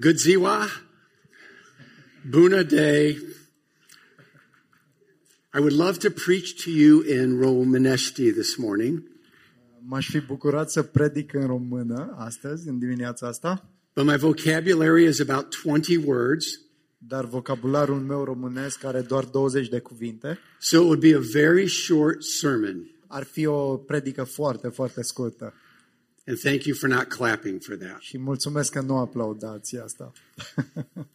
Good ziua. Buna day. I would love to preach to you in Romaneshti this morning, M-aș fi bucurat să predic în română astăzi, în dimineața asta, but my vocabulary is about 20 words, dar vocabularul meu românesc are doar 20 de cuvinte. so it would be a very short sermon. Ar fi o predică foarte, foarte scurtă. And thank you for not clapping for that. Și mulțumesc că nu aplaudați asta.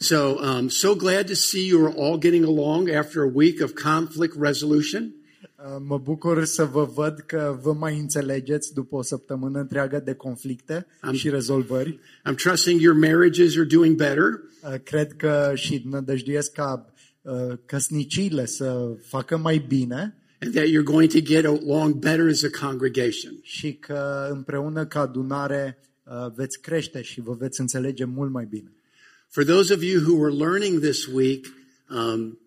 So, um, so glad to see you are all getting along after a week of conflict resolution. Uh, Mă bucur să vă văd că vă mai înțelegeți după o săptămână întreagă de conflicte Am- și rezolvări. I'm trusting your marriages are doing better. Uh, Cred că și nădăjduiesc ca uh, căsniciile să facă mai bine and that you're going to get along better as a congregation. și că împreună ca adunare uh, veți crește și vă veți înțelege mult mai bine. For those of you who are learning this week, um,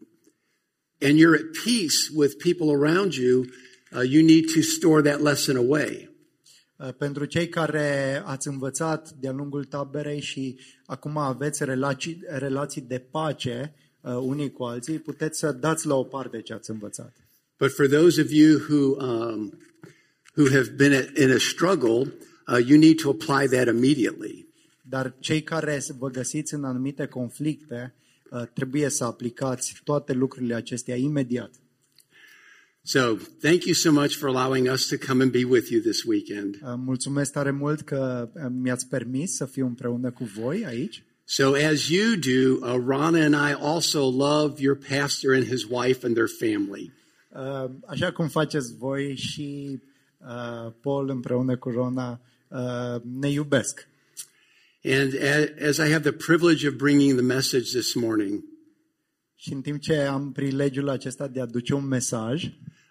and you're at peace with people around you, uh, you need to store that lesson away. Uh, Pentru cei care ați învățat de-a lungul taberei și acum aveți relații, relații de pace uh, unii cu alții, puteți să dați la o parte ce ați învățat. But for those of you who um, who have been at, in a struggle, uh, you need to apply that immediately. Dar cei care vă găsiți în anumite conflicte, uh, trebuie să aplicați toate lucrurile acestea imediat. So, thank you so much for allowing us to come and be with you this weekend. Uh, Mulțumesc tare mult că uh, mi-ați permis să fiu împreună cu voi aici. So, as you do, uh, Rana and I also love your pastor and his wife and their family. Uh, Așa cum faceți voi și uh, Paul împreună cu Rona uh, ne iubesc. And a- as I have the privilege of bringing the message this morning, Și în timp ce am privilegiul acesta de a duce un mesaj,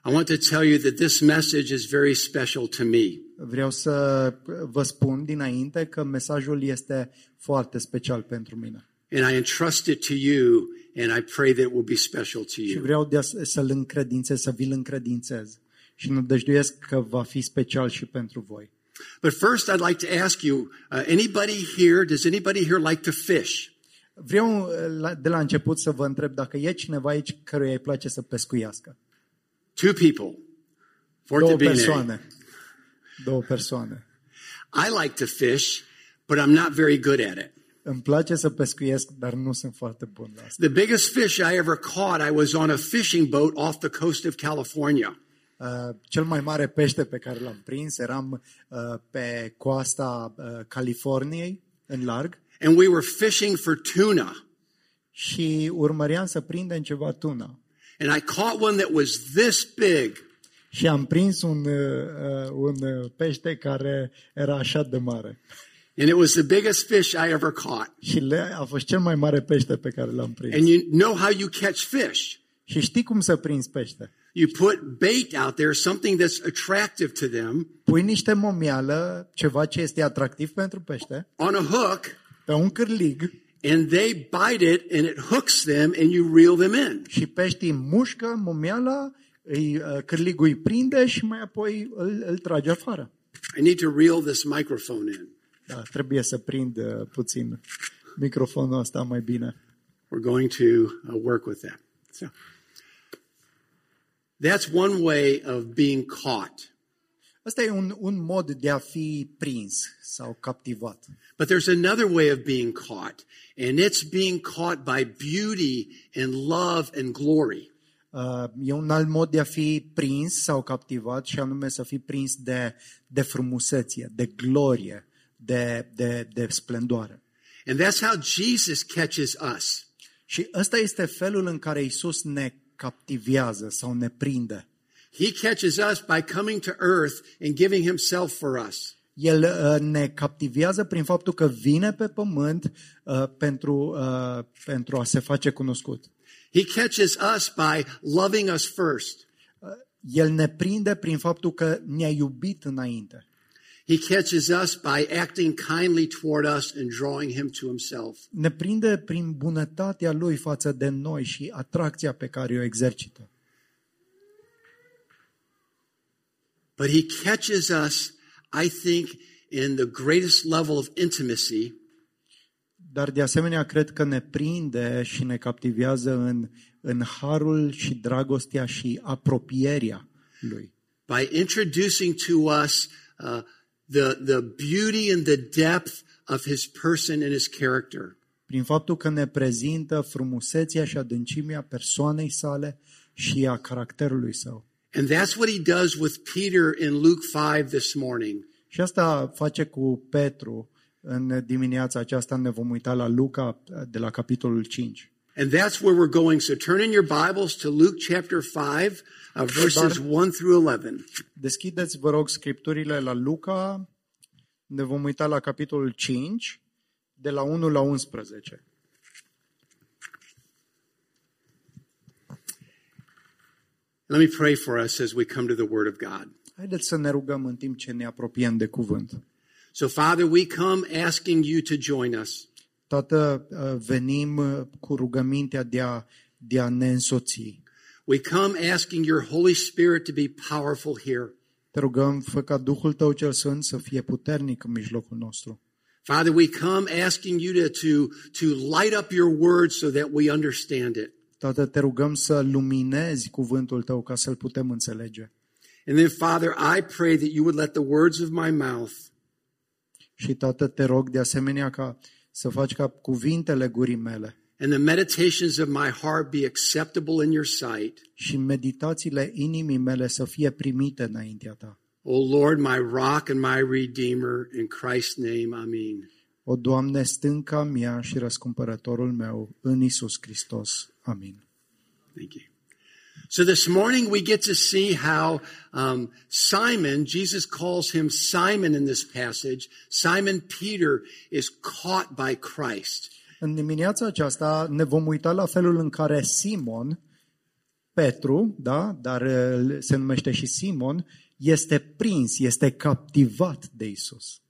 I want to tell you that this message is very special to me. vreau să vă spun dinainte că mesajul este foarte special pentru mine. And I entrust it to you, and I pray that it will be special to Și you. vreau de să-l încredințez, să vi-l încredințez. Și nădăjduiesc că va fi special și pentru voi. But first, I'd like to ask you uh, anybody here, does anybody here like to fish? Vreau uh, la- de la început să vă întreb dacă e cineva aici căruia îi place să pescuiască. Two people. Două Forte bene. persoane. Două persoane. I like to fish, but I'm not very good at it. Îmi place să pescuiesc, dar nu sunt foarte bun la asta. The biggest fish I ever caught, I was on a fishing boat off the coast of California. Uh, cel mai mare pește pe care l-am prins eram uh, pe coasta uh, Californiei, în larg, And we were fishing for tuna. și urmăream să prindem ceva tuna. And I caught one that was this big. Și am prins un, uh, uh, un uh, pește care era așa de mare. And it was the biggest fish I ever caught. Și le, a fost cel mai mare pește pe care l-am prins. And you know how you catch fish. Și știi cum să prinzi pește? You put bait out there, something that's attractive to them, Pui niște momială, ceva ce este atractiv pentru pește, on a hook, pe un cârlig and they bite it and it hooks them and you reel them in. și peștii mușcă momiala, îi, uh, cârligul îi prinde și mai apoi îl, îl trage afară. I need to reel this microphone in. Da, trebuie să prind uh, puțin microfonul ăsta mai bine. We're going to uh, work with that. So that's one way of being caught. Asta e un, un mod de a fi prins sau captivat. But there's another way of being caught, and it's being caught by beauty and love and glory. Uh, e un alt mod de a fi prins sau captivat și anume să fii prins de, de frumusețe, de glorie, de, de, de splendoare. And that's how Jesus catches us. Și ăsta este felul în care Isus ne captivează sau ne prinde. He catches us by coming to earth and giving himself for us. El uh, ne captivează prin faptul că vine pe pământ uh, pentru, uh, pentru a se face cunoscut. He catches us by loving us first. El ne prinde prin faptul că ne-a iubit înainte. He catches us by acting kindly toward us and drawing him to himself. Ne prinde prin bunătatea lui față de noi și atracția pe care o exercită. But he catches us, I think, in the greatest level of intimacy dar de asemenea cred că ne prinde și ne captivează în, în harul și dragostea și apropierea lui. by introducing to us uh, the, the beauty and the depth of his person and his character. Prin faptul că ne prezintă frumusețea și adâncimea persoanei sale și a caracterului său. And that's what he does with Peter in Luke 5 this morning. Și asta face cu Petru în dimineața aceasta ne vom uita la Luca de la capitolul 5. And that's where we're going. So turn in your Bibles to Luke chapter 5, uh, verses 1 through 11. Deschideți, vă rog, scripturile la Luca. Ne vom uita la capitolul 5, de la 1 la 11. Let me pray for us as we come to the Word of God. Haideți să ne rugăm în timp ce ne apropiem de cuvânt. So, Father, we come asking you to join us. Tată, venim uh, cu rugămintea de a, de a ne însoți. We come asking your Holy Spirit to be powerful here. Te rugăm, fă ca Duhul Tău cel Sfânt să fie puternic în mijlocul nostru. Father, we come asking you to, to, to light up your word so that we understand it. Tată, te rugăm să luminezi cuvântul Tău ca să-l putem înțelege. And then, Father, I pray that you would let the words of my mouth Și, Tată, te rog de asemenea ca să faci ca cuvintele gurii mele and the meditations of my heart be acceptable in your sight. și meditațiile inimii mele să fie primite înaintea Ta. O Lord, my rock and my redeemer, in Christ's name, amen. O, Doamne, stânca mea și răscumpărătorul meu, în Isus Hristos. Amin. Thank you. So this morning we get to see how um, Simon, Jesus calls him Simon in this passage. Simon Peter is caught by Christ. În dimineața aceasta ne vom uita la felul în care Simon, Petru, da, dar uh, se numește și Simon, este prins, este captivat de Isus.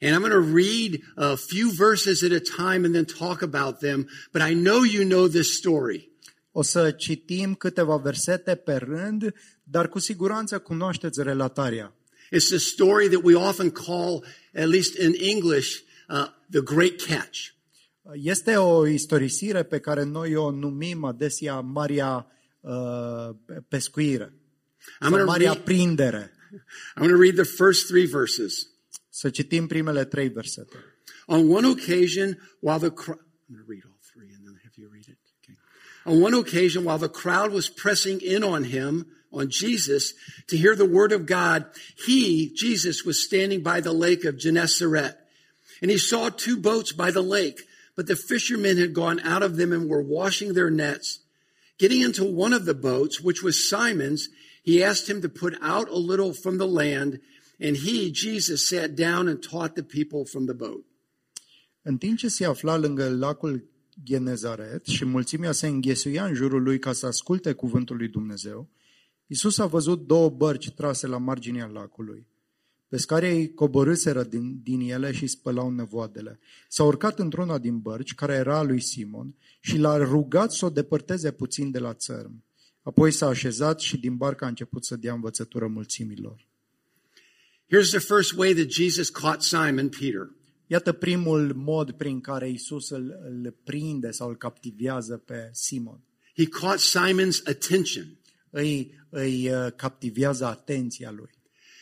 And I'm going to read a few verses at a time and then talk about them, but I know you know this story. O să citim câteva versete pe rând, dar cu siguranță cunoașteți relatarea. It's the story that we often call, at least in English, uh, the great catch. Este o istorisire pe care noi o numim adesea Maria uh, pescuire. I'm Sau gonna Maria read- prindere. I'm going to read the first three verses. Să citim primele trei versete. On one occasion, while the crowd, I'm going to read On one occasion, while the crowd was pressing in on him, on Jesus, to hear the word of God, he, Jesus, was standing by the lake of Gennesaret. And he saw two boats by the lake, but the fishermen had gone out of them and were washing their nets. Getting into one of the boats, which was Simon's, he asked him to put out a little from the land, and he, Jesus, sat down and taught the people from the boat. În timp ce se afla lângă lacul Genezaret și mulțimea se înghesuia în jurul lui ca să asculte cuvântul lui Dumnezeu, Isus a văzut două bărci trase la marginea lacului. Pescarii coborâseră din, din ele și spălau nevoadele. S-a urcat într-una din bărci, care era a lui Simon, și l-a rugat să o depărteze puțin de la țărm. Apoi s-a așezat și din barcă a început să dea învățătură mulțimilor. Here's the first way that Jesus caught Simon Peter. Iată primul mod prin care Isus îl, îl prinde sau îl captivează pe Simon. He caught Simon's attention. Îi, îi uh, captivează atenția lui.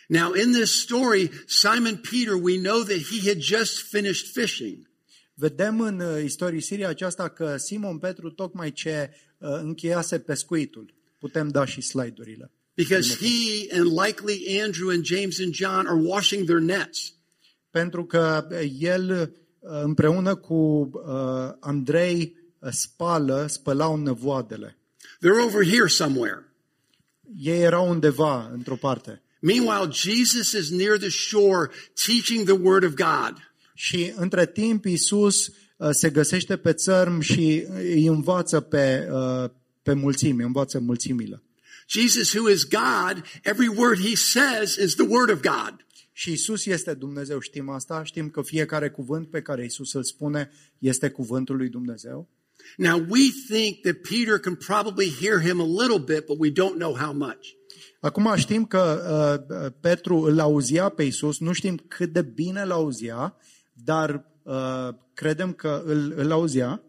Now, in this story, Simon Peter, we know that he had just finished fishing. Vedem în uh, istorisirea aceasta că Simon Petru tocmai ce uh, încheiase pescuitul. Putem da și slide-urile. Because he and likely Andrew and James and John are washing their nets. Pentru că uh, el uh, împreună cu uh, Andrei uh, spală, spălau nevoadele. They're over here somewhere. Ei erau undeva, într-o parte. Meanwhile, Jesus is near the shore teaching the word of God. Și între timp Iisus uh, se găsește pe țărm și îi învață pe, uh, pe mulțime, învață mulțimile. Jesus, who is God, every word he says is the word of God. Și Isus este Dumnezeu, știm asta, știm că fiecare cuvânt pe care Isus îl spune este cuvântul lui Dumnezeu. Now, we think that Peter can probably hear him a little bit, but we don't know how much. Acum știm că uh, Petru îl auzia pe Isus, nu știm cât de bine îl auzia, dar uh, credem că îl, îl auzea.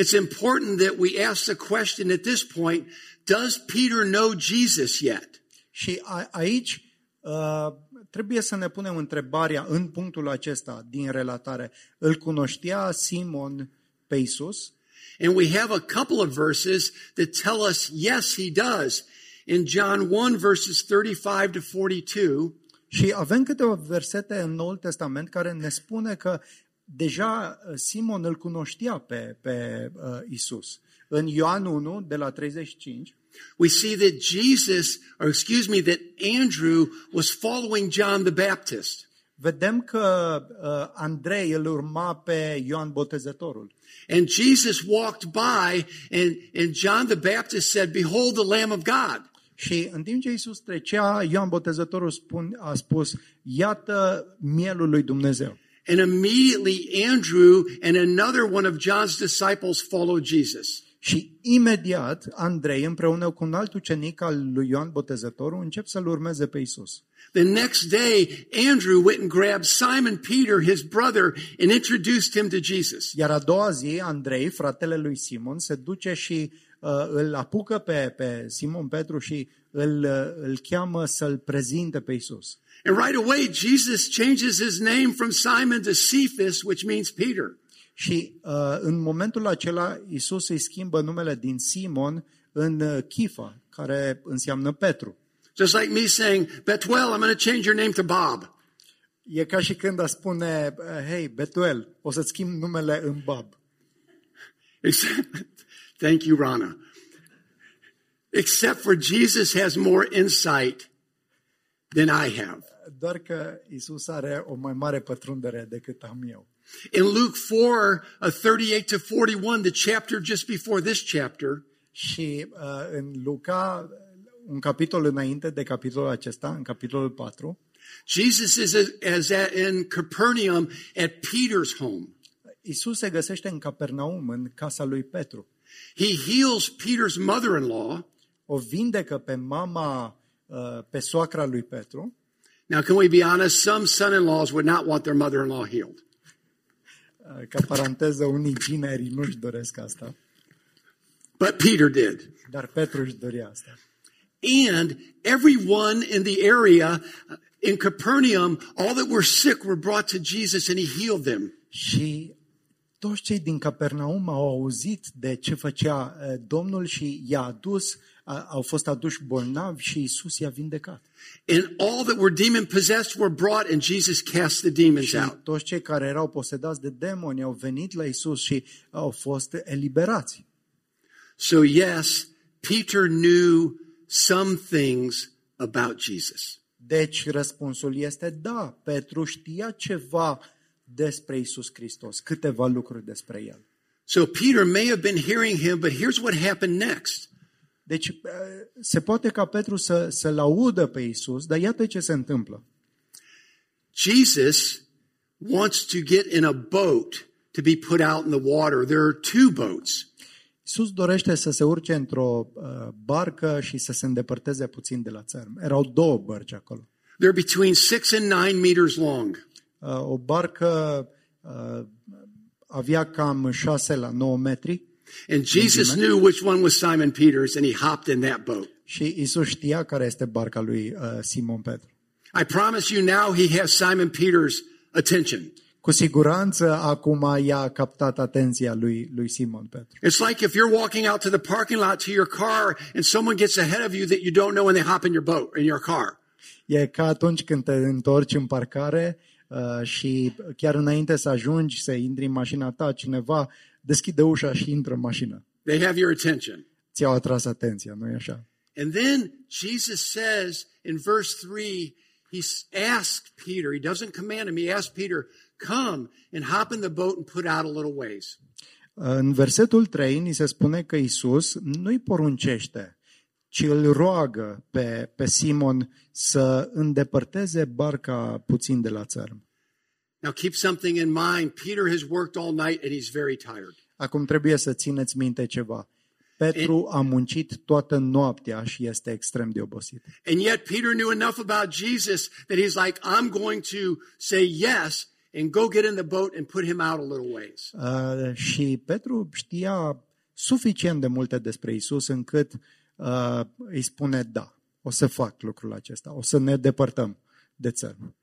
It's important that we ask the question at this point, does Peter know Jesus yet? Și a, aici uh, trebuie să ne punem întrebarea în punctul acesta din relatare. Îl cunoștea Simon pe Isus? And we have a couple of verses that tell us, yes, he does. In John 1 verses 35 to 42, Și avem câteva versete în Noul Testament care ne spune că deja uh, Simon îl cunoștea pe, pe uh, Isus. În Ioan 1, de la 35, we see that Jesus, or excuse me, that Andrew was following John the Baptist. vedem că uh, Andrei îl urma pe Ioan Botezătorul. And Jesus walked by and, and John the Baptist said, behold the Lamb of God. Și în timp ce Isus trecea, Ioan Botezătorul spun, a spus, iată mielul lui Dumnezeu. And immediately Andrew and another one of John's disciples followed Jesus. Și imediat Andrei împreună cu un alt ucenic al lui Ioan Botezătorul încep să-l urmeze pe Isus. The next day, Andrew went and grabbed Simon Peter, his brother, and introduced him to Jesus. Iar a doua zi, Andrei, fratele lui Simon, se duce și uh, îl apucă pe, pe Simon Petru și îl, uh, îl cheamă să-l prezinte pe Isus. And right away, Jesus changes his name from Simon to Cephas, which means Peter. Și uh, în momentul acela Isus îi schimbă numele din Simon în uh, Chifa, care înseamnă Petru. Just like me saying, Betuel, I'm going to change your name to Bob. E ca și când a spune, uh, hei, Betuel, o să-ți schimb numele în Bob. Except, thank you, Rana. Except for Jesus has more insight than I have. Doar că Isus are o mai mare pătrundere decât am eu. In Luke 4, uh, 38 to 41, the chapter just before this chapter, Și uh, în Luca, un capitol înainte de capitolul acesta, în capitolul 4, Jesus is as at in Capernaum at Peter's home. Isus se găsește în Capernaum, în casa lui Petru. He heals Peter's mother-in-law. O vindecă pe mama, uh, pe soacra lui Petru. Now, can we be honest? Some son-in-laws would not want their mother-in-law healed. Uh, Ca paranteză, unii gineri nu-și doresc asta, But Peter did. dar Petru își dorea asta. And everyone in the area uh, in Capernaum, all that were sick were brought to Jesus and he healed them. Și toți cei din Capernaum au auzit de ce făcea uh, Domnul și i-a adus, uh, au fost aduși bolnavi și Isus i-a vindecat. And all that were demon possessed were brought and Jesus cast the demons Și out. toți cei care erau posedați de demoni au venit la Isus și au fost eliberați. So yes, Peter knew some things about Jesus. Deci răspunsul este da, Petru știa ceva despre Isus Hristos, câteva lucruri despre el. So Peter may have been hearing him, but here's what happened next. Deci uh, se poate ca Petru să, să-l audă pe Isus, dar iată ce se întâmplă. Jesus wants to get in a boat to be put out in the water. There are two boats. Isus dorește să se urce într-o uh, barcă și să se îndepărteze puțin de la țărm. Erau două bărci acolo. They're between six and nine meters long. Uh, o barcă uh, avea cam 6 la 9 metri And Jesus knew which one was Simon Peter's and he hopped in that boat. și Isus știa care este barca lui uh, Simon Petru. I promise you now he has Simon Peter's attention. Cu siguranță acum i-a captat atenția lui, lui Simon Petru. It's like if you're walking out to the parking lot to your car and someone gets ahead of you that you don't know and they hop in your boat, in your car. E ca atunci când te întorci în parcare uh, și chiar înainte să ajungi să intri în mașina ta, cineva deschide ușa și intră în mașină. They have your attention. Ți-au atras atenția, nu-i așa? And then Jesus says in verse 3, he s- asked Peter, he doesn't command him, he asked Peter, come and hop in the boat and put out a little ways. În versetul 3 ni se spune că Isus nu-i poruncește, ci îl roagă pe, pe Simon să îndepărteze barca puțin de la țărm. Now keep something in mind. Peter has worked all night and he's very tired. Acum trebuie să țineți minte ceva. Petru a muncit toată noaptea și este extrem de obosit. And yet Peter knew enough about Jesus that he's like, I'm going to say yes and go get in the boat and put him out a little ways. Uh, și Petru știa suficient de multe despre Isus încât uh, îi spune da, o să fac lucrul acesta, o să ne depărtăm de țărm.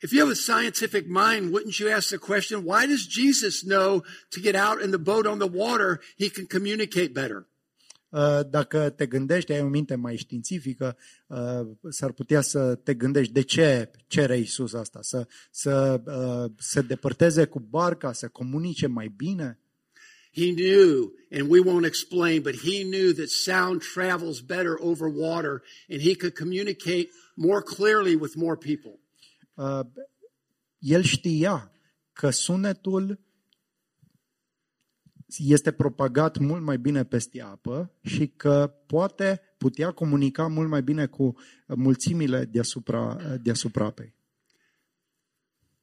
If you have a scientific mind, wouldn't you ask the question, why does Jesus know to get out in the boat on the water, he can communicate better? Uh, Dacă te gândești, ai o minte mai științifică, uh, s-ar putea să te gândești de ce cere Isus asta, să, să uh, se depărteze cu barca, să comunice mai bine. He knew, and we won't explain, but he knew that sound travels better over water and he could communicate more clearly with more people. Uh, El știa că sunetul este propagat mult mai bine peste apă și că poate putea comunica mult mai bine cu mulțimile deasupra, deasupra apei.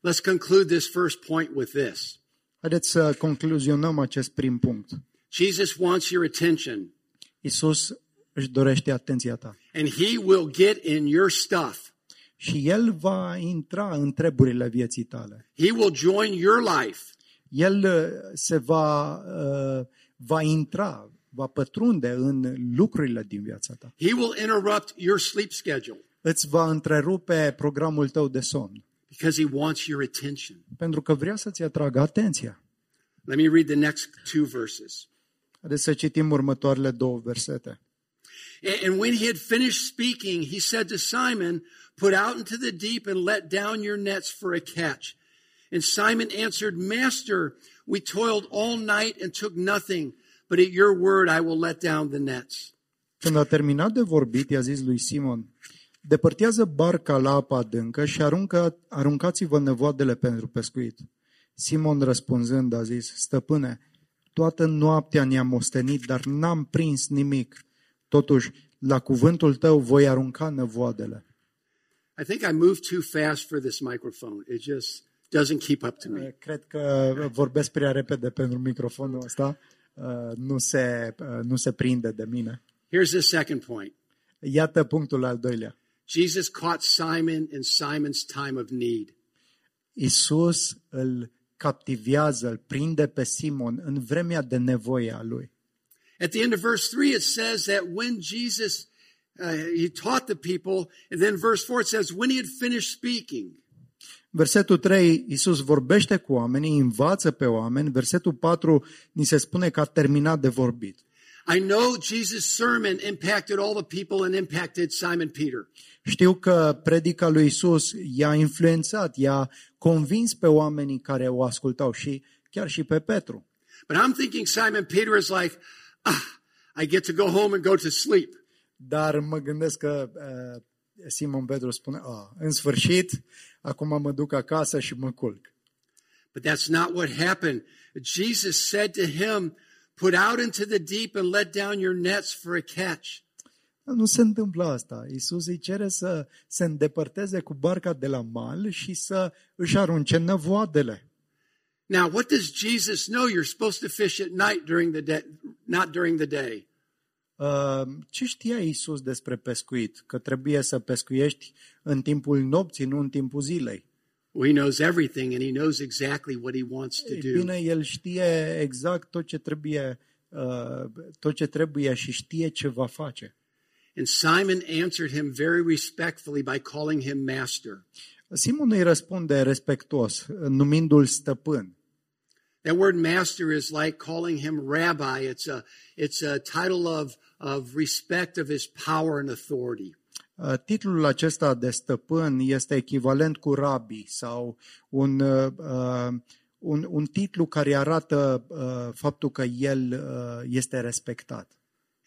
Let's conclude this first point with this. Haideți să concluzionăm acest prim punct. Jesus wants your attention Isus își dorește atenția ta and he will get in your stuff. Și El va intra în treburile vieții tale. He will join your life. El uh, se va, uh, va intra, va pătrunde în lucrurile din viața ta. He will interrupt your sleep schedule Îți va întrerupe programul tău de somn, because he wants your attention. pentru că vrea să-ți atragă atenția. Let me read the next two verses. Haideți să citim următoarele două versete. And and when he had finished speaking, he said to Simon, Put out into the deep and let down your nets for a catch. And Simon answered, Master, we toiled all night and took nothing, but at your word I will let down the nets. Când a terminat de vorbit, i-a zis lui Simon, depărtează barca la apa adâncă și aruncă, aruncați-vă nevoadele pentru pescuit. Simon răspunzând a zis, stăpâne, toată noaptea ne-am ostenit, dar n-am prins nimic. Totuși, la cuvântul tău voi arunca nevoadele. I think I move too fast for this microphone. It just doesn't keep up to me. Cred că vorbesc prea repede pentru microfonul ăsta. Uh, Nu se, uh, nu se prinde de mine. Here's the second point. Iată punctul al doilea. Jesus caught Simon in Simon's time of need. Isus îl captivează, îl prinde pe Simon în vremea de nevoie a lui. At the end of verse 3, it says that when Jesus, uh, he taught the people, and then verse 4, it says, when he had finished speaking, Versetul 3, Isus vorbește cu oamenii, învață pe oameni. Versetul 4, ni se spune că a terminat de vorbit. I know Jesus' sermon impacted all the people and impacted Simon Peter. Știu că predica lui Isus i-a influențat, i-a convins pe oamenii care o ascultau și chiar și pe Petru. But I'm thinking Simon Peter is like, ah, I get to go home and go to sleep. Dar mă gândesc că uh, Simon Petru spune, ah, în sfârșit, acum mă duc acasă și mă culc. But that's not what happened. Jesus said to him, put out into the deep and let down your nets for a catch. Nu se întâmplă asta. Isus îi cere să se îndepărteze cu barca de la mal și să își arunce năvoadele. Now, what does Jesus know? You're supposed to fish at night during the day, not during the day. Uh, Ce știa Isus despre pescuit? Că trebuie să pescuiești în timpul nopții, nu în timpul zilei. Well, he knows everything and he knows exactly what he wants to Ei do. bine, el știe exact tot ce trebuie, uh, tot ce trebuie și știe ce va face. And Simon answered him very respectfully by calling him master. Simon îi răspunde respectuos, numindu-l stăpân. That word master is like calling him rabbi. It's a, it's a title of, of respect of his power and authority. Uh, Titlul acesta de stăpân este echivalent cu rabi sau un, uh, uh, un, un titlu care arată uh, faptul că el uh, este respectat.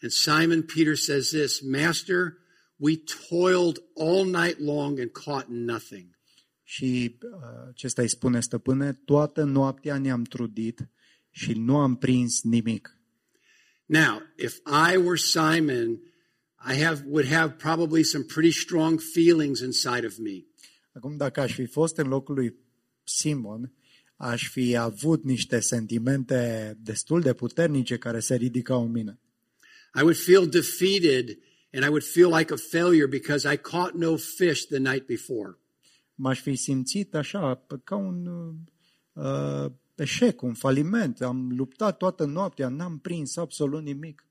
And Simon Peter says this, Master, we toiled all night long and caught nothing. Și uh, acesta îi spune stăpâne, toată noaptea ne-am trudit și nu am prins nimic. Now, if I were Simon, I have, would have probably some pretty strong feelings inside of me. Acum, dacă aș fi fost în locul lui Simon, aș fi avut niște sentimente destul de puternice care se ridicau în mine. I would feel defeated and I would feel like a failure because I caught no fish the night before. M-aș fi simțit așa, ca un uh, eșec, un faliment. Am luptat toată noaptea, n-am prins absolut nimic.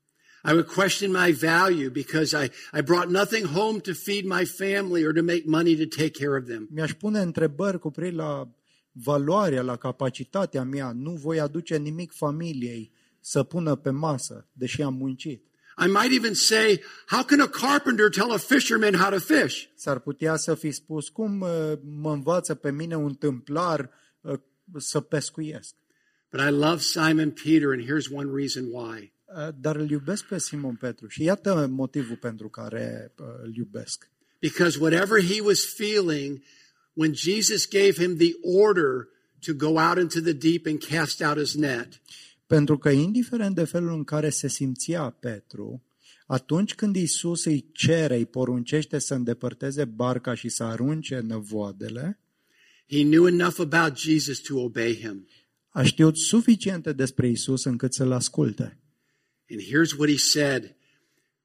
I would question my value because I, I brought nothing home to feed my family or to make money to take care of them. Mi-aș pune întrebări cu privire la valoarea, la capacitatea mea. Nu voi aduce nimic familiei să pună pe masă, deși am muncit. I might even say, how can a carpenter tell a fisherman how to fish? S-ar putea să fi spus, cum uh, mă învață pe mine un tâmplar uh, să pescuiesc? But I love Simon Peter, and here's one reason why. Uh, Dar îl iubesc pe Simon Petru și iată motivul pentru care uh, îl iubesc. Because whatever he was feeling, when Jesus gave him the order to go out into the deep and cast out his net, Pentru că indiferent de felul în care se simțea Petru, atunci când Isus îi cere, îi poruncește să îndepărteze barca și să arunce năvoadele, he knew enough about Jesus to obey him. a știut suficiente despre Isus încât să-l asculte. And here's what he said.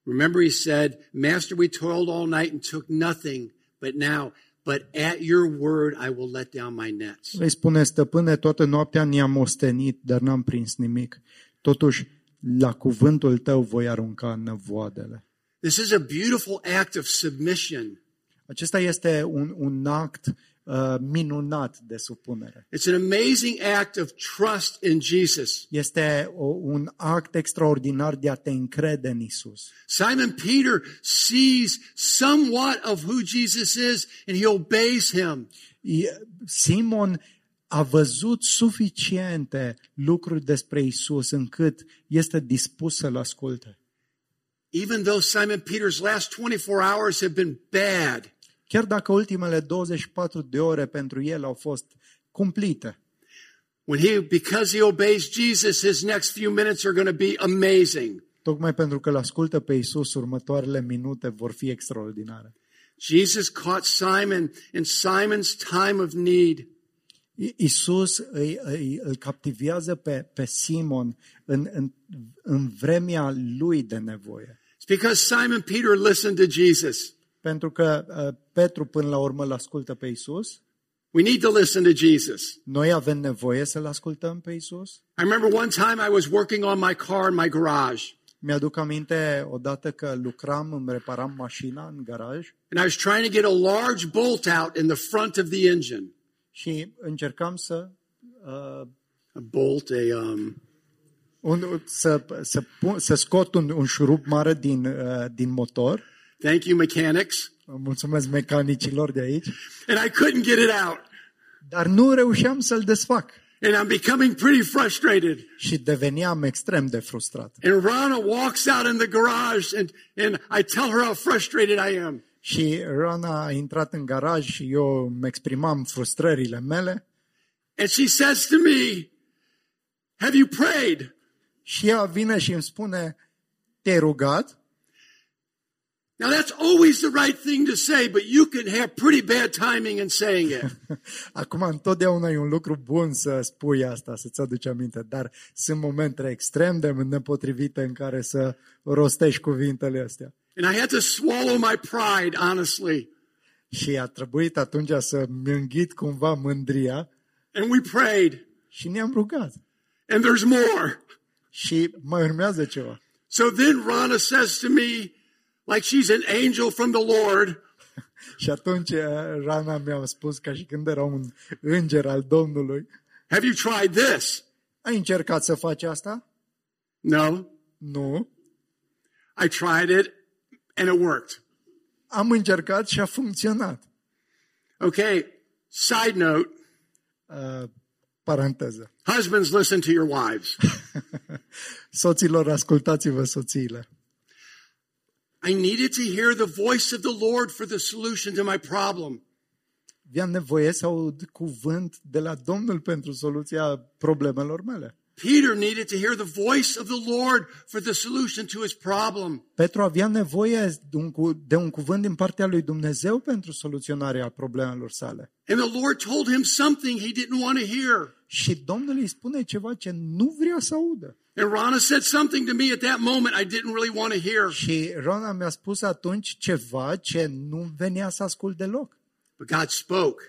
Remember, he said, Master, we toiled all night and took nothing, but now, but at your word, I will let down my nets. Îi spune, stăpâne, toată noaptea ne-am ostenit, dar n-am prins nimic. Totuși, la cuvântul tău voi arunca năvoadele. This is a beautiful act of submission. Acesta este un, un act uh, minunat de supunere. It's an amazing act of trust in Jesus. Este o, un act extraordinar de a te încrede în Isus. Simon Peter sees somewhat of who Jesus is and he obeys him. I- Simon a văzut suficiente lucruri despre Isus încât este dispus să-l asculte. Even though Simon Peter's last 24 hours have been bad, Chiar dacă ultimele 24 de ore pentru el au fost cumplite. when he, because he obeys Jesus, his next few minutes are going to be amazing. Tocmai pentru că îl ascultă pe Isus, următoarele minute vor fi extraordinare. Jesus caught Simon in Simon's time of need. I- Isus îi, îi, îl captivează pe, pe Simon în, în, în vremea lui de nevoie. It's because Simon Peter listened to Jesus. Pentru că uh, Petru până la urmă îl ascultă pe Isus, We need to listen to Jesus. noi avem nevoie să-L ascultăm pe Isus. I remember one time I was working on my car in my garage, Mi-aduc aminte odată că lucram, îmi reparam mașina în garaj and I was trying to get a large bolt out in the front of the engine. și încercam să, uh, A bolt, a um, un, să, să, pun, să scot un, un șurub mare din, uh, din motor. Thank you, mechanics. Mulțumesc mecanicilor de aici. And I couldn't get it out. Dar nu reușeam să-l desfac And I'm becoming pretty frustrated. și deveneam extrem de frustrat. And Rana walks out in the garage and, and I tell her how frustrated I am. Și Rana a intrat în garaj și eu îmi exprimam frustrările mele And she says to me, Have you prayed? și ea vine și îmi spune, te-ai rugat? Now that's always the right thing to say, but you can have pretty bad timing in saying it. Acum, întotdeauna e un lucru bun să spui asta, să-ți aduci aminte, dar sunt momente extrem de nepotrivite în care să rostești cuvintele astea. and I had to swallow my pride, honestly. Și a trebuit atunci să-mi înghit cumva mândria And we prayed. și ne-am rugat. And there's more. Și mai urmează ceva. So then Rana says to me, like she's an angel from the Lord, Și atunci eh, Rana mi-a spus ca și când era un înger al Domnului, Have you tried this? ai încercat să faci asta? No. Nu. I tried it and it worked. Am încercat și a funcționat. Okay. Side note Uh, paranteză. husbands, listen to your wives. Soților, ascultați-vă soțiile. I needed to hear the voice of the Lord for the solution to my problem. Aveam nevoie să aud cuvânt de la Domnul pentru soluția problemelor mele. Peter needed to hear the voice of the Lord for the solution to his problem. Petru avea nevoie de un, cu- de un cuvânt din partea lui Dumnezeu pentru soluționarea problemelor sale. And the Lord told him something he didn't want to hear. Și Domnul îi spune ceva ce nu vrea să audă. And Rana said something to me at that moment I didn't really want to hear. Și Rona mi-a spus atunci ceva ce nu venea să ascult deloc. But God spoke.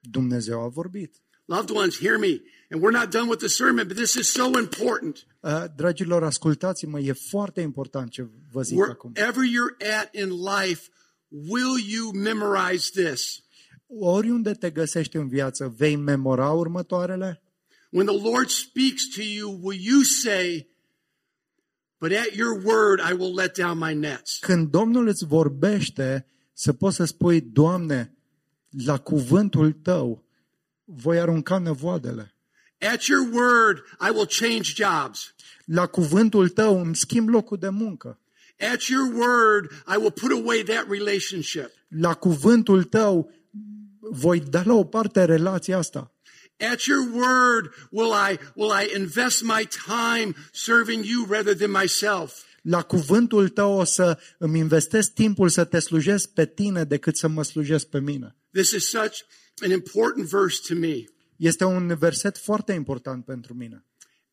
Dumnezeu a vorbit. Loved ones, hear me. And we're not done with the sermon, but this is so important. Uh, Dragilor, ascultați-mă, e foarte important ce vă zic acum. Wherever you're at in life, will you memorize this? Oriunde te găsești în viață, vei memora următoarele? When the Lord speaks to you, will you say, But at your word I will let down my nets? Când Domnul îți vorbește, să poți să spui, Doamne, la cuvântul tău voi arunca nevoadele. At your word I will change jobs. La cuvântul tău îmi schimb locul de muncă. At your word I will put away that relationship. La cuvântul tău voi da la o parte relația asta. At your word will I will I invest my time serving you rather than myself. La cuvântul tău o să îmi investesc timpul să te slujesc pe tine decât să mă slujesc pe mine. This is such an important verse to me. Este un verset foarte important pentru mine.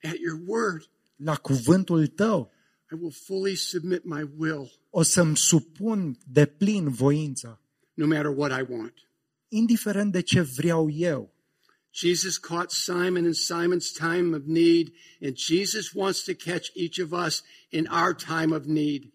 At your word La cuvântul tău I will fully submit my will o să-mi supun de plin voința, no matter what I want. indiferent de ce vreau eu. Jesus caught Simon in Simon's time of need, and Jesus wants to catch each of us in our time of need.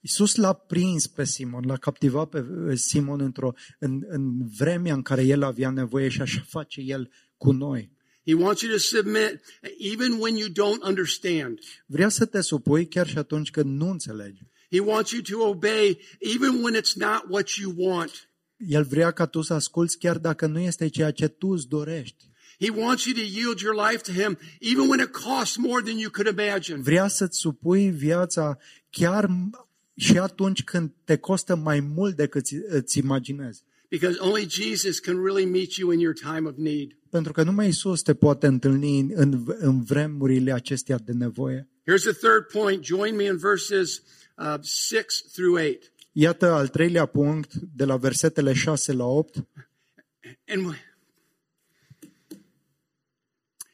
Iisus l-a prins pe Simon, l-a captivat pe uh, Simon într-o, în, în vremea în care el avea nevoie și așa face el cu noi. He wants you to submit even when you don't understand. Vrea să te supui chiar și atunci când nu înțelegi. He wants you to obey even when it's not what you want. El vrea ca tu să asculți chiar dacă nu este ceea ce tu îți dorești. He wants you to yield your life to Him even when it costs more than you could imagine. Vrea să-ți supui viața chiar și atunci când te costă mai mult decât ți- îți imaginezi. Because only Jesus can really meet you in your time of need. Pentru că numai Isus te poate întâlni în, în, în vremurile acestea de nevoie. Here's the third point. Join me in verses uh, 6 through 8. Iată al treilea punct, de la versetele 6 la 8. And,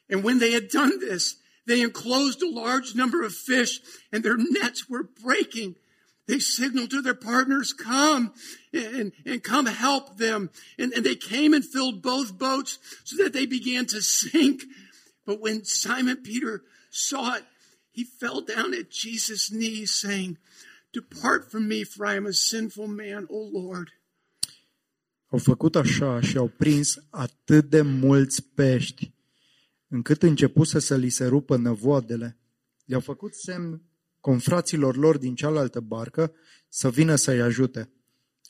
and when they had done this, they enclosed a large number of fish, and their nets were breaking. They signaled to their partners, Come and, and come help them. And, and they came and filled both boats so that they began to sink. But when Simon Peter saw it, he fell down at Jesus' knees, saying, Depart from me, for I am a sinful man, O Lord. Au făcut așa și au prins atât de mulți pești, încât începuse să li se rupă năvoadele. Le-au făcut semn confraților lor din cealaltă barcă să vină să-i ajute.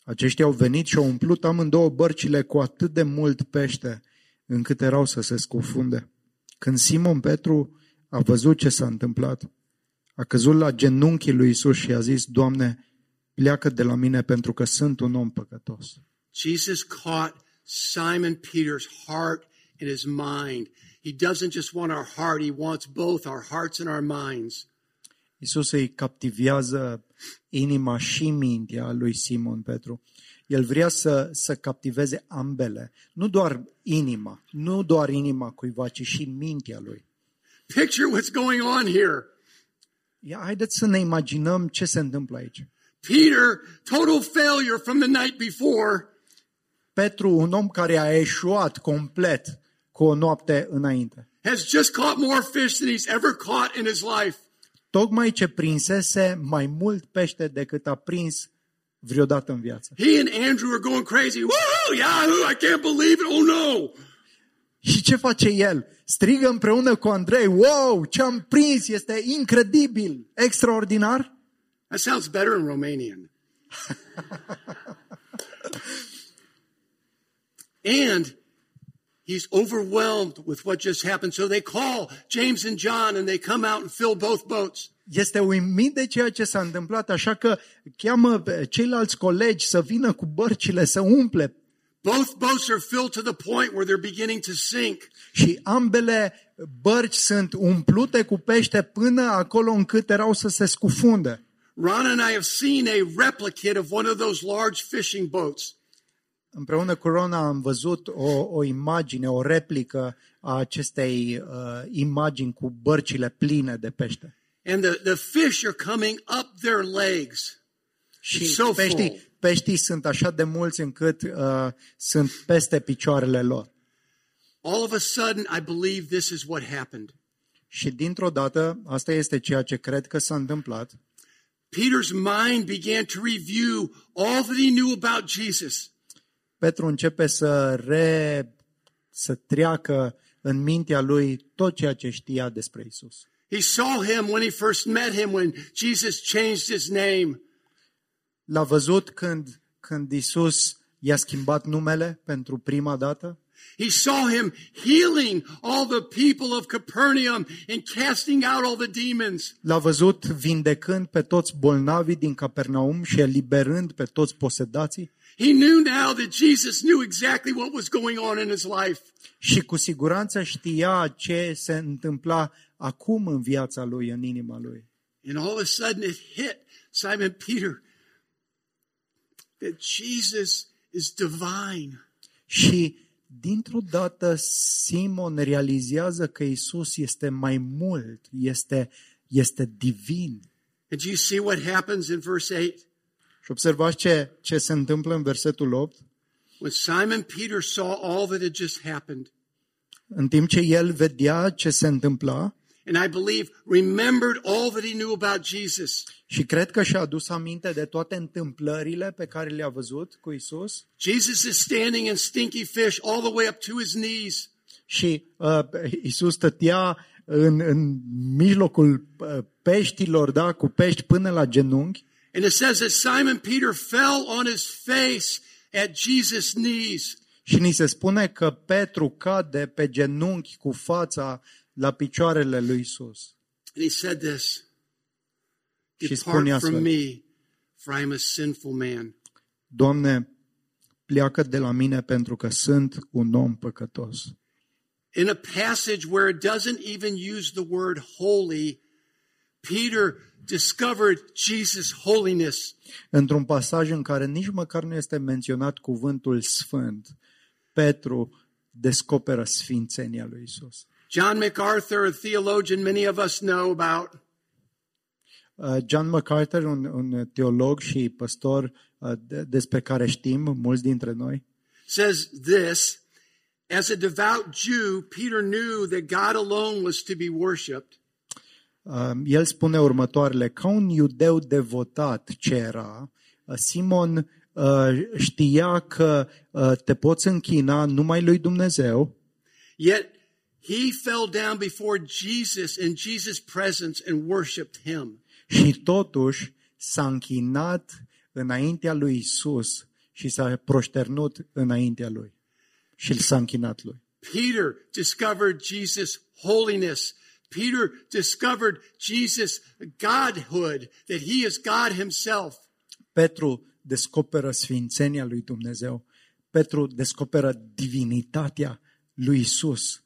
Aceștia au venit și au umplut amândouă bărcile cu atât de mult pește, încât erau să se scufunde. Când Simon Petru a văzut ce s-a întâmplat, a căzut la genunchii lui Isus și a zis, Doamne, pleacă de la mine pentru că sunt un om păcătos. Jesus caught Simon Peter's heart and his mind. He doesn't just want our heart, he wants both our hearts and our minds. Isus îi captivează inima și mintea lui Simon Petru. El vrea să, să captiveze ambele, nu doar inima, nu doar inima cuiva, ci și mintea lui. Picture what's going on here. Ia, haideți să ne imaginăm ce se întâmplă aici. Peter, total failure from the night before, Petru, un om care a eșuat complet cu o noapte înainte. has just caught more fish than he's ever caught in his life. Tocmai ce prinsese mai mult pește decât a prins vreodată în viață. He and Andrew are going crazy. Woohoo! Yahoo! I can't believe it. Oh no! Și ce face el? Strigă împreună cu Andrei, wow, ce am prins, este incredibil, extraordinar. That sounds better in Romanian. and he's overwhelmed with what just happened. So they call James and John and they come out and fill both boats. Este uimit de ceea ce s-a întâmplat, așa că cheamă pe ceilalți colegi să vină cu bărcile să umple Both boats are filled to the point where they're beginning to sink. și ambele bărci sunt umplute cu pește până acolo încât erau să se scufunde. Ron and I have seen a replicate of one of those large fishing boats. Împreună cu Rona am văzut o, o imagine, o replică a acestei uh, imagini cu bărcile pline de pește. And the, the fish are coming up their legs. Și so full. Peștii, peștii sunt așa de mulți încât uh, sunt peste picioarele lor. all of a sudden, I believe this is what happened. Și dintr-o dată, asta este ceea ce cred că s-a întâmplat, Peter's mind began to review all that he knew about Jesus. Petru începe să, re, să treacă în mintea lui tot ceea ce știa despre Isus. He saw him when he first met him, when Jesus changed his name. L-a văzut când, când Isus i-a schimbat numele pentru prima dată. He saw him healing all the people of Capernaum and casting out all the demons. L-a văzut vindecând pe toți bolnavii din Capernaum și eliberând pe toți posedații. He knew now that Jesus knew exactly what was going on in his life. Și cu siguranță știa ce se întâmpla acum în viața lui, în inima lui. And all of a sudden it hit Simon Peter that Jesus is divine. Și dintr-o dată Simon realizează că Isus este mai mult, este, este divin. And do you see what happens in verse 8? Și observați ce, ce se întâmplă în versetul 8. When Simon Peter saw all that had just happened, În timp ce el vedea ce se întâmpla and I believe remembered all that he knew about Jesus. și cred că și-a adus aminte de toate întâmplările pe care le-a văzut cu Isus Jesus is standing in stinky fish all the way up to his knees. și uh, Isus stătea în, în mijlocul uh, peștilor, da, cu pești până la genunchi And it says that Simon Peter fell on his face at Jesus' knees. și ni se spune că Petru cade pe genunchi cu fața la picioarele lui Isus. And he said this Și spune Depart from astfel, me, for I am a sinful man. Doamne, pleacă de la mine pentru că sunt un om păcătos. In a passage where it doesn't even use the word holy, Peter discovered Jesus' holiness. Într-un pasaj în care nici măcar nu este menționat cuvântul sfânt, Petru descoperă sfințenia lui Isus. John MacArthur, a theologian many of us know about, Uh, John MacArthur, un, un teolog și păstor uh, de- despre care știm mulți dintre noi, says this As a devout Jew, Peter knew that God alone was to be worshiped. uh, el spune următoarele, ca un iudeu devotat ce era, uh, Simon uh, știa că uh, te poți închina numai lui Dumnezeu, Yet he fell down before Jesus in Jesus' presence and worshiped him. Și totuși s-a închinat înaintea lui Isus și s-a proșternut înaintea lui. Și s-a închinat lui. Peter discovered Jesus' holiness. Peter discovered Jesus' godhood, that he is God himself. Petru descoperă sfințenia lui Dumnezeu. Petru descoperă divinitatea lui Isus.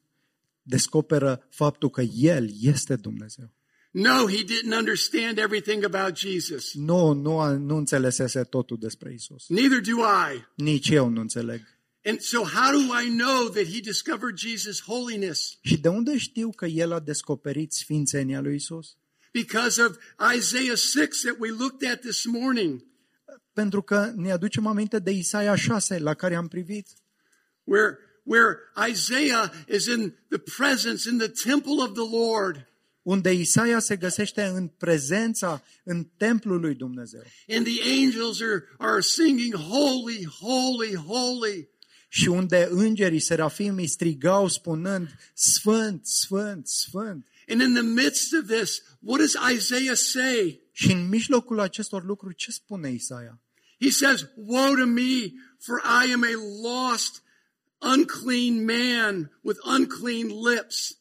Descoperă faptul că El este Dumnezeu. No, he didn't understand everything about Jesus. Nu, nu, a- nu înțelesese totul despre Isus. Neither do I. Nici eu nu înțeleg. And so, how do I know that he discovered Jesus' holiness? Și de unde știu că El a descoperit sfințenia lui Isus? Because of Isaiah 6 that we looked at this morning, Pentru că ne aducem aminte de Isaia 6 la care am privit. where, where Isaiah is in the presence, in the temple of the Lord. unde Isaia se găsește în prezența, în templul lui Dumnezeu. And the angels are, are singing, Holy, holy, holy. Și unde îngerii serafimii strigau spunând, Sfânt, Sfânt, Sfânt. And in the midst of this, what does Isaiah say? Și în mijlocul acestor lucruri, ce spune Isaia? He says, Woe to me, for I am a lost, unclean man with unclean lips.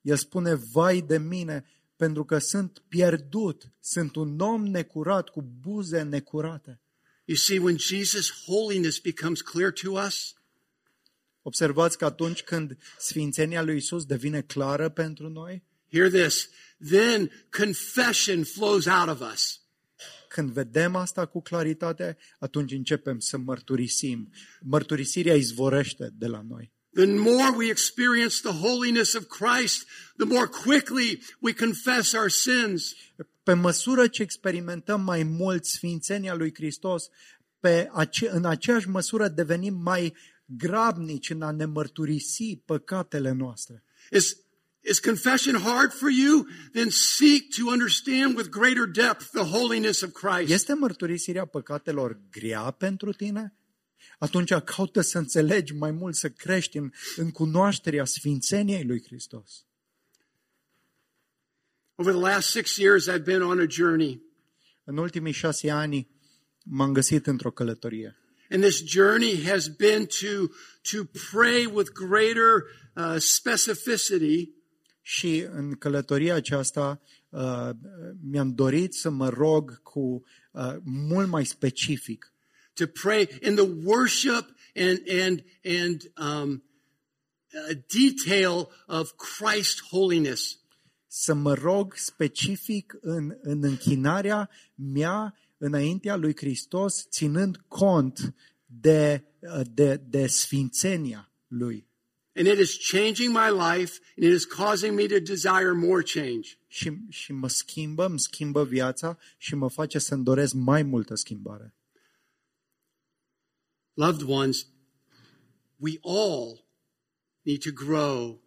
El spune, vai de mine, pentru că sunt pierdut, sunt un om necurat, cu buze necurate. You see, when Jesus' holiness becomes clear to us, Observați că atunci când sfințenia lui Isus devine clară pentru noi, hear this, then confession flows out of us. Când vedem asta cu claritate, atunci începem să mărturisim. Mărturisirea izvorește de la noi. The more we experience the holiness of Christ, the more quickly we confess our sins. Pe măsură ce experimentăm mai mult sfințenia lui Hristos, pe ace- în aceeași măsură devenim mai grabnici în a ne mărturisi păcatele noastre. Is, is confession hard for you? Then seek to understand with greater depth the holiness of Christ. Este mărturisirea păcatelor grea pentru tine? Atunci caută să înțelegi mai mult, să crești în, în cunoașterea sfințeniei lui Hristos. Over the last six years, I've been on a journey. În ultimii șase ani m-am găsit într-o călătorie. And this journey has been to, to pray with greater uh, specificity Și în călătoria aceasta uh, mi-am dorit să mă rog cu uh, mult mai specific to pray in the worship and and and um, uh, detail of Christ's holiness. să mă rog specific în, în închinarea mea înaintea lui Hristos, ținând cont de, de, de sfințenia lui. And it is changing my life and it is causing me to desire more change. Și, și mă schimbă, îmi schimbă viața și mă face să-mi doresc mai multă schimbare. Loved ones, we all need to grow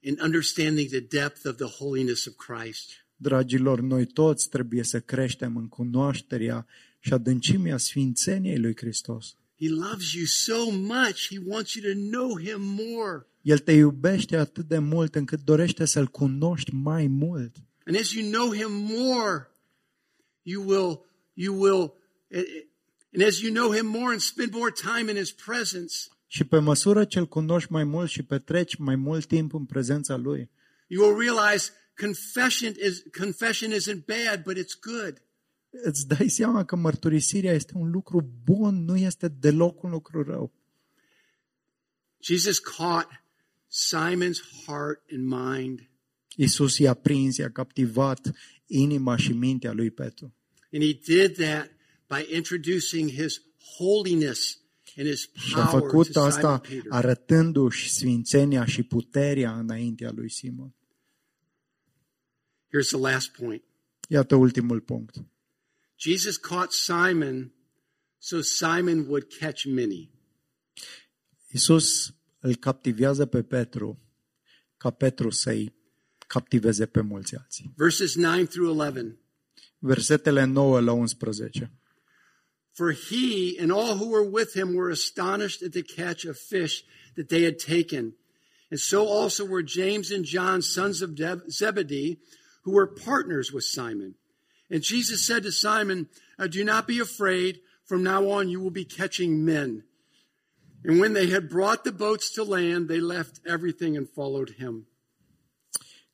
in understanding the depth of the holiness of Christ. Dragilor, noi toți trebuie să creștem în cunoașterea și adâncimea sfințeniei lui Hristos. He loves you so much, he wants you to know him more. El te iubește atât de mult încât dorește să-L cunoști mai mult. And as you know him more, you will, you will, and as you know him more and spend more time in his presence, Și pe măsură ce îl cunoști mai mult și petreci mai mult timp în prezența lui, you will realize confession is, confession isn't bad, but it's good. Îți dai seama că mărturisirea este un lucru bun, nu este deloc un lucru rău. Jesus caught Simon's heart and mind, Iisus i-a prins, i-a captivat inima și mintea lui Petru. and he did that by introducing his holiness and his Și a power to făcut Simon asta Peter. arătându-și sfințenia și puterea înaintea lui Simon. Here's the last point. Iată ultimul punct. Jesus caught Simon so Simon would catch many. Iisus îl captivează pe Petru ca Petru să-i captiveze pe mulți alții. Verses 9 through 11. Versetele 9 la 11. For he and all who were with him were astonished at the catch of fish that they had taken. And so also were James and John, sons of Zebedee, who were partners with Simon. And Jesus said to Simon, "Uh, Do not be afraid. From now on, you will be catching men. And when they had brought the boats to land, they left everything and followed him.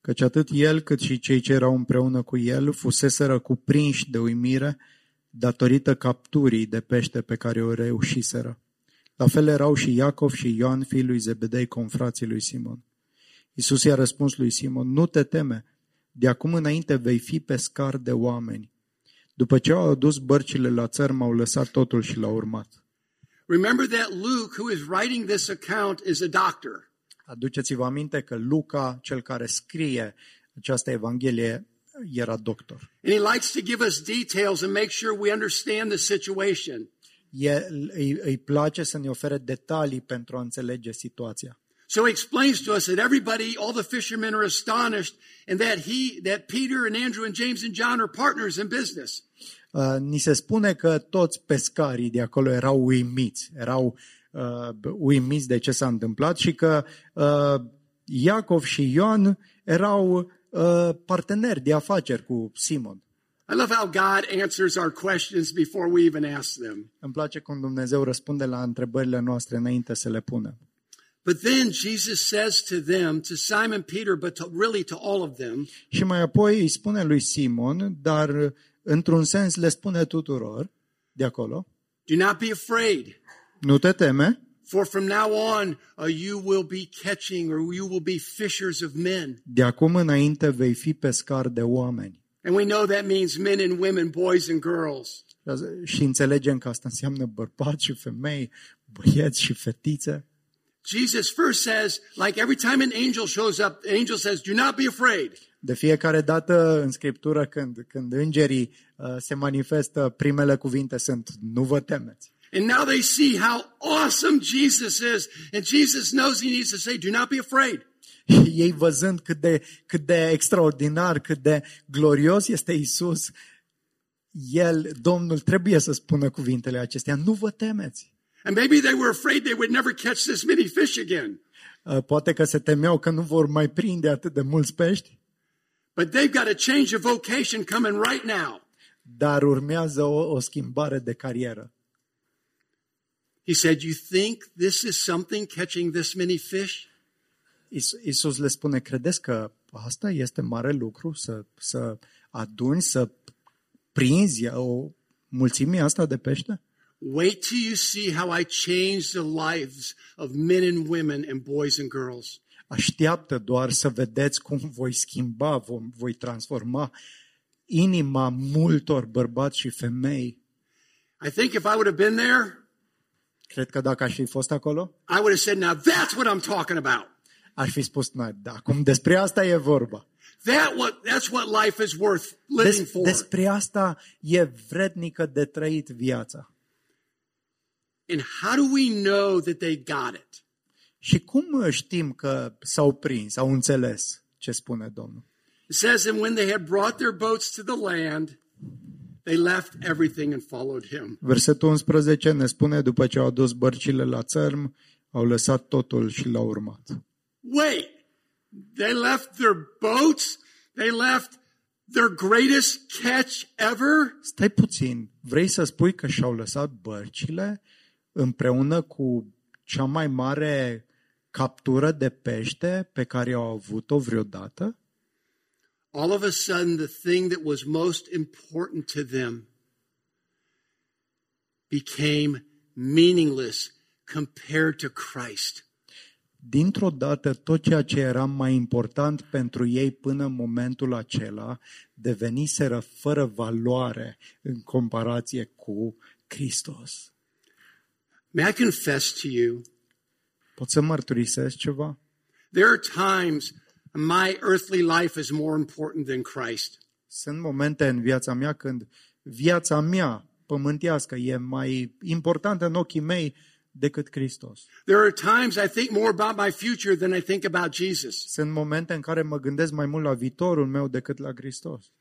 Căci atât el cât și cei ce erau împreună cu el fuseseră cuprinși de uimire datorită capturii de pește pe care o reușiseră. La fel erau și Iacov și Ioan, fiul lui Zebedei, confrații lui Simon. Iisus i-a răspuns lui Simon, nu te teme, de acum înainte vei fi pescar de oameni. După ce au adus bărcile la țărm, au lăsat totul și l-au urmat. Remember that Luke, who is writing this account, is a doctor. Aduceți-vă aminte că Luca, cel care scrie această evanghelie, era doctor. And he likes to give us details and make sure we understand the situation. El, îi, îi place să ne ofere detalii pentru a înțelege situația. So he explains to us that everybody, all the fishermen are astonished and that he, that Peter and Andrew and James and John are partners in business. Uh, ni se spune că toți pescarii de acolo erau uimiți, erau uh, uimiți de ce s-a întâmplat și că uh, Iacov și Ioan erau uh, parteneri de afaceri cu Simon. I love how God answers our questions before we even ask them. Îmi place cum Dumnezeu răspunde la întrebările noastre înainte să le punem. But then Jesus says to them, to Simon Peter, but to, really to all of them, Și mai apoi îi spune lui Simon, dar într-un sens le spune tuturor de acolo, do not be afraid. nu te teme, For from now on, uh, you will be catching or you will be fishers of men. de acum înainte vei fi pescar de oameni. And we know that means men and women, boys and girls. Și înțelegem că asta înseamnă bărbați și femei, băieți și fetițe. Jesus first says, like every time an angel shows up, the angel says, do not be afraid. De fiecare dată în Scriptură când, când îngerii uh, se manifestă, primele cuvinte sunt nu vă temeți. And now they see how awesome Jesus is. And Jesus knows he needs to say, do not be afraid. Ei văzând cât de, cât de extraordinar, cât de glorios este Isus, el, Domnul, trebuie să spună cuvintele acestea. Nu vă temeți. And maybe they were afraid they would never catch this many fish again. Uh, Poate că se temeau că nu vor mai prinde atât de mulți pești, But they've got a change of vocation coming right now. dar urmează o, o schimbare de carieră. He said, You think this is something catching this many fish? Is- Isus le spune, credeți că asta este mare lucru, să, să aduni, să prinzi o mulțime asta de pește? Wait till you see how I change the lives of men and women and boys and girls. Așteaptă doar să vedeți cum voi schimba, vom, voi transforma inima multor bărbați și femei. I think if I would have been there, Cred că dacă aș fi fost acolo, I would have said, Now that's what I'm talking about. aș fi spus, "Na, da, acum despre asta e vorba. That what that's what life is worth living Des, for. despre asta e vrednică de trăit viața. And how do we know that they got it? Și cum știm că s-au prins, au înțeles ce spune Domnul? It says, and when they had brought their boats to the land, they left everything and followed him. Versetul 11 ne spune, după ce au adus bărcile la țărm, au lăsat totul și l-au urmat. Wait, they left their boats? They left their greatest catch ever? Stai puțin, vrei să spui că și-au lăsat bărcile împreună cu cea mai mare captură de pește pe care au avut-o vreodată? All of a sudden, the thing that was most important to them became meaningless compared to Christ. Dintr-o dată, tot ceea ce era mai important pentru ei până în momentul acela deveniseră fără valoare în comparație cu Hristos. May I confess to you, Pot să mărturisesc ceva? there are times my earthly life is more important than Christ. Sunt momente în viața mea când viața mea pământească e mai importantă în ochii mei decât Hristos. There are times I think more about my future than I think about Jesus. Sunt momente în care mă gândesc mai mult la viitorul meu decât la Hristos.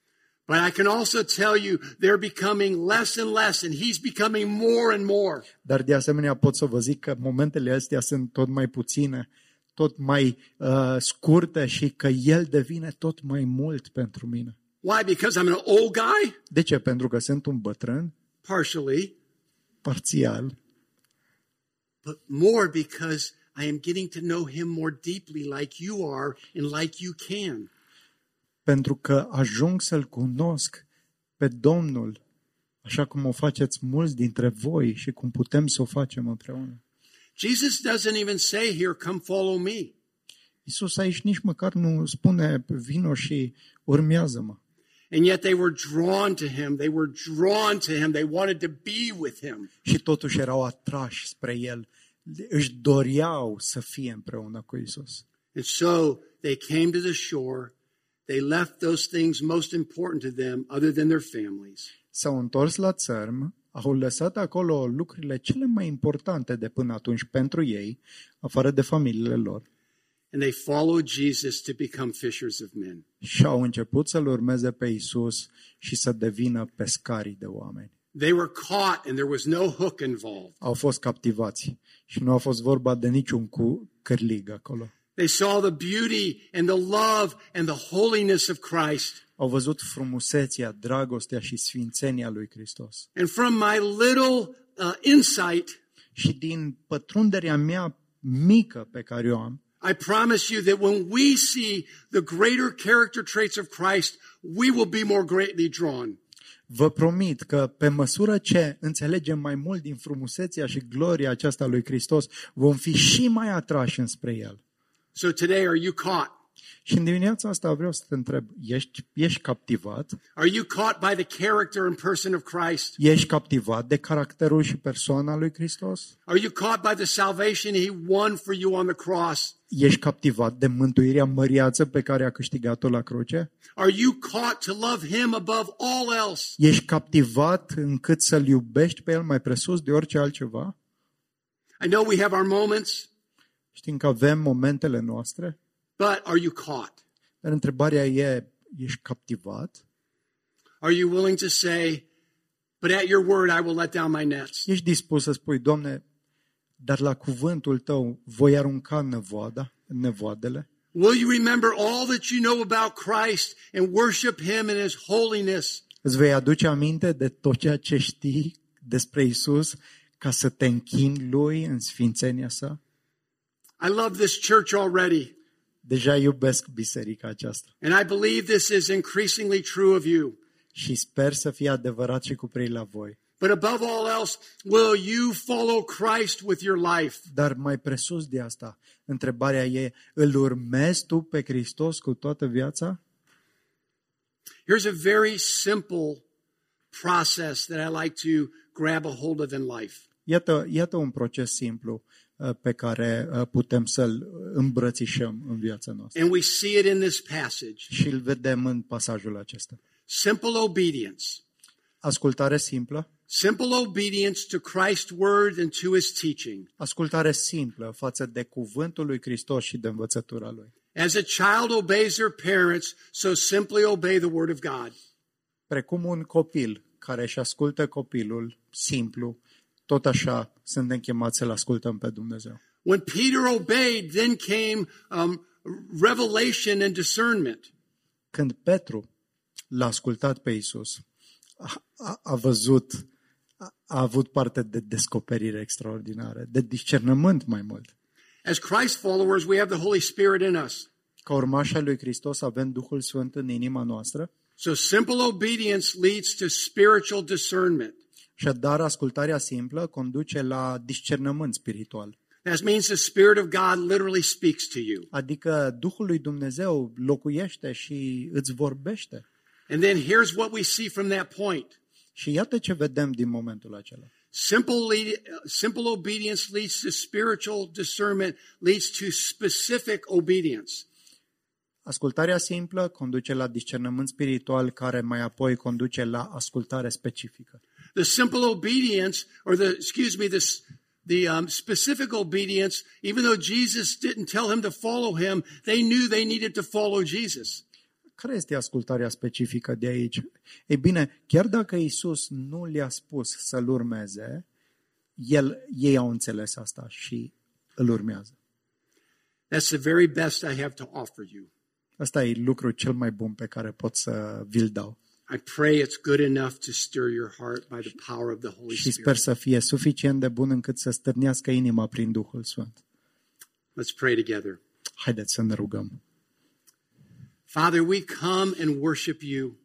But I can also tell you they're becoming less and less, and He's becoming more and more. Dar de asemenea pot să vă zic că momentele astea sunt tot mai puține, tot mai uh, scurte și că El devine tot mai mult pentru mine. Why? Because I'm an old guy? De ce? Pentru că sunt un bătrân, Partially, parțial, but more because I am getting to know Him more deeply like you are and like you can. Pentru că ajung să-L cunosc pe Domnul, așa cum o faceți mulți dintre voi și cum putem să o facem împreună. Jesus doesn't even say here, come follow me. Iisus aici nici măcar nu spune vino și urmează-mă. And yet they were drawn to him. They were drawn to him. They wanted to be with him. Și totuși erau atrași spre El. Își doreau să fie împreună cu Isus. And so they came to the shore. They left those things most important to them other than their families. S-au întors la țărm, au lăsat acolo lucrurile cele mai importante de până atunci pentru ei, afară de familiile lor, And they followed Jesus to become fishers of men. și au început să-L urmeze pe Isus și să devină pescarii de oameni. They were caught and there was no hook involved. Au fost captivați și nu a fost vorba de niciun cu cârlig acolo. They saw the beauty and the love and the holiness of Christ. Au văzut frumusețea, dragostea și sfințenia lui Hristos. And from my little uh, insight, Și din pătrunderea mea mică pe care o am, I promise you that when we see the greater character traits of Christ, we will be more greatly drawn. Vă promit că pe măsură ce înțelegem mai mult din frumusețea și gloria aceasta lui Hristos, vom fi și mai atrași înspre El. So today, are you caught? Și în dimineața asta vreau să te întreb, ești, ești captivat? Are you caught by the character and person of Christ? Ești captivat de caracterul și persoana lui Hristos? Are you caught by the salvation he won for you on the cross? Ești captivat de mântuirea măriață pe care a câștigat-o la cruce? Are you caught to love him above all else? Ești captivat încât să-L iubești pe El mai presus de orice altceva? I know we have our moments, Știm că avem momentele noastre, but are you caught? dar întrebarea e, ești captivat? Are you willing to say, but at your word I will let down my nets? Ești dispus să spui, Doamne, dar la cuvântul Tău voi arunca nevoada, nevoadele? Will you remember all that you know about Christ and worship him in his holiness? Îți vei aduce aminte de tot ceea ce știi despre Isus ca să te închini Lui în sfințenia sa? I love this church already, Deja iubesc biserica aceasta and I believe this is increasingly true of you. și sper să fie adevărat și cu prei la voi. But above all else, will you follow Christ with your life? Dar mai presus de asta, întrebarea e, îl urmezi tu pe Hristos cu toată viața? Here's a very simple process that I like to grab a hold of in life. Iată, iată un proces simplu uh, pe care uh, putem să-l îmbrățișăm în viața noastră. And we see it in this passage. Și îl vedem în pasajul acesta. Simple obedience. Ascultare simplă, Simple obedience to Christ's word and to his teaching. ascultare simplă față de cuvântul lui Hristos și de învățătura lui. As a child obeys their parents, so simply obey the word of God. Precum un copil care își ascultă copilul simplu, tot așa suntem chemați să-L ascultăm pe Dumnezeu. When Peter obeyed, then came um, revelation and discernment. Când Petru l-a ascultat pe Isus, a, a, a văzut, a, a avut parte de descoperire extraordinară, de discernământ mai mult. As Christ followers, we have the Holy Spirit in us. Ca urmașa lui Hristos avem Duhul Sfânt în inima noastră So simple obedience leads to spiritual discernment. Și dar ascultarea simplă conduce la discernământ spiritual. That means the Spirit of God literally speaks to you. Adică Duhul lui Dumnezeu locuiește și îți vorbește. And then here's what we see from that point. Și iată ce vedem din momentul acela. Simple, lead, simple obedience leads to spiritual discernment, leads to specific obedience. Ascultarea simplă conduce la discernământ spiritual, care mai apoi conduce la ascultare specifică. The simple obedience, or the, excuse me, this, the um, specific obedience, even though Jesus didn't tell him to follow him, they knew they needed to follow Jesus. Care este ascultarea specifică de aici? Ei bine, chiar dacă Isus nu le-a spus să-L urmeze, el, ei au înțeles asta și îl urmează. That's the very best I have to offer you. Asta e lucrul cel mai bun pe care pot să vi-l dau. I pray it's good enough to stir your heart by the power of the Holy Și sper Spirit. să fie suficient de bun încât să stârnească inima prin Duhul Sfânt. Let's pray together. Haideți să ne rugăm. Father, we come and worship you.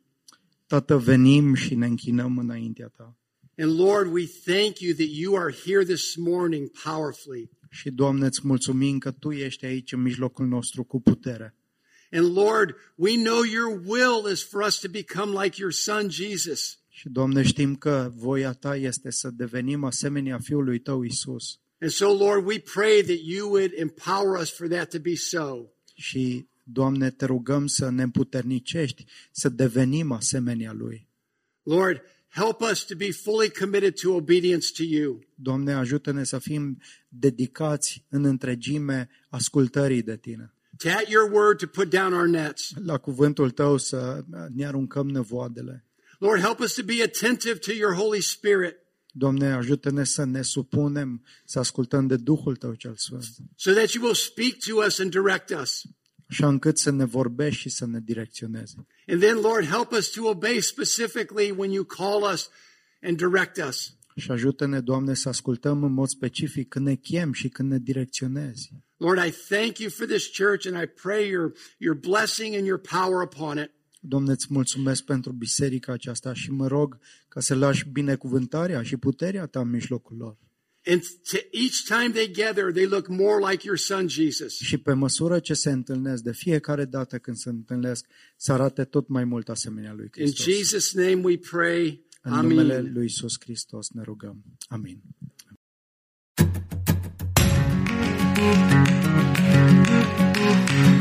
Tată, venim și ne închinăm înaintea Ta. And Lord, we thank you that you are here this morning powerfully. Și, Doamne, îți mulțumim că Tu ești aici în mijlocul nostru cu putere. And Lord, we know your will is for us to become like your son Jesus. Și, Doamne, știm că voia Ta este să devenim asemenea Fiului Tău, Isus. And so, Lord, we pray that you would empower us for that to be so. Și, Doamne, te rugăm să ne împuternicești, să devenim asemenea Lui. Lord, help us to be fully committed to obedience to you. Doamne, ajută-ne să fim dedicați în întregime ascultării de Tine. To at your word to put down our nets. La cuvântul Tău să ne aruncăm nevoadele. Lord, help us to be attentive to your Holy Spirit Doamne, ajută-ne să ne supunem, să ascultăm de Duhul Tău cel Sfânt, so that you will speak to us and direct us. așa încât să ne vorbești și să ne direcționeze. And then, Lord, help us to obey specifically when you call us and direct us. Și ajută-ne, Doamne, să ascultăm în mod specific când ne chem și când ne direcționezi. Lord, I thank you for this church and I pray your, your blessing and your power upon it. Doamne, îți mulțumesc pentru biserica aceasta și mă rog ca să lași binecuvântarea și puterea Ta în mijlocul lor. And to each time they gather, they look more like your son, Jesus. Și pe măsură ce se întâlnesc, de fiecare dată când se întâlnesc, să arate tot mai mult asemenea lui In Hristos. Jesus' name we pray. În numele Amen. lui Isus Hristos ne rugăm. Amin. Thank you.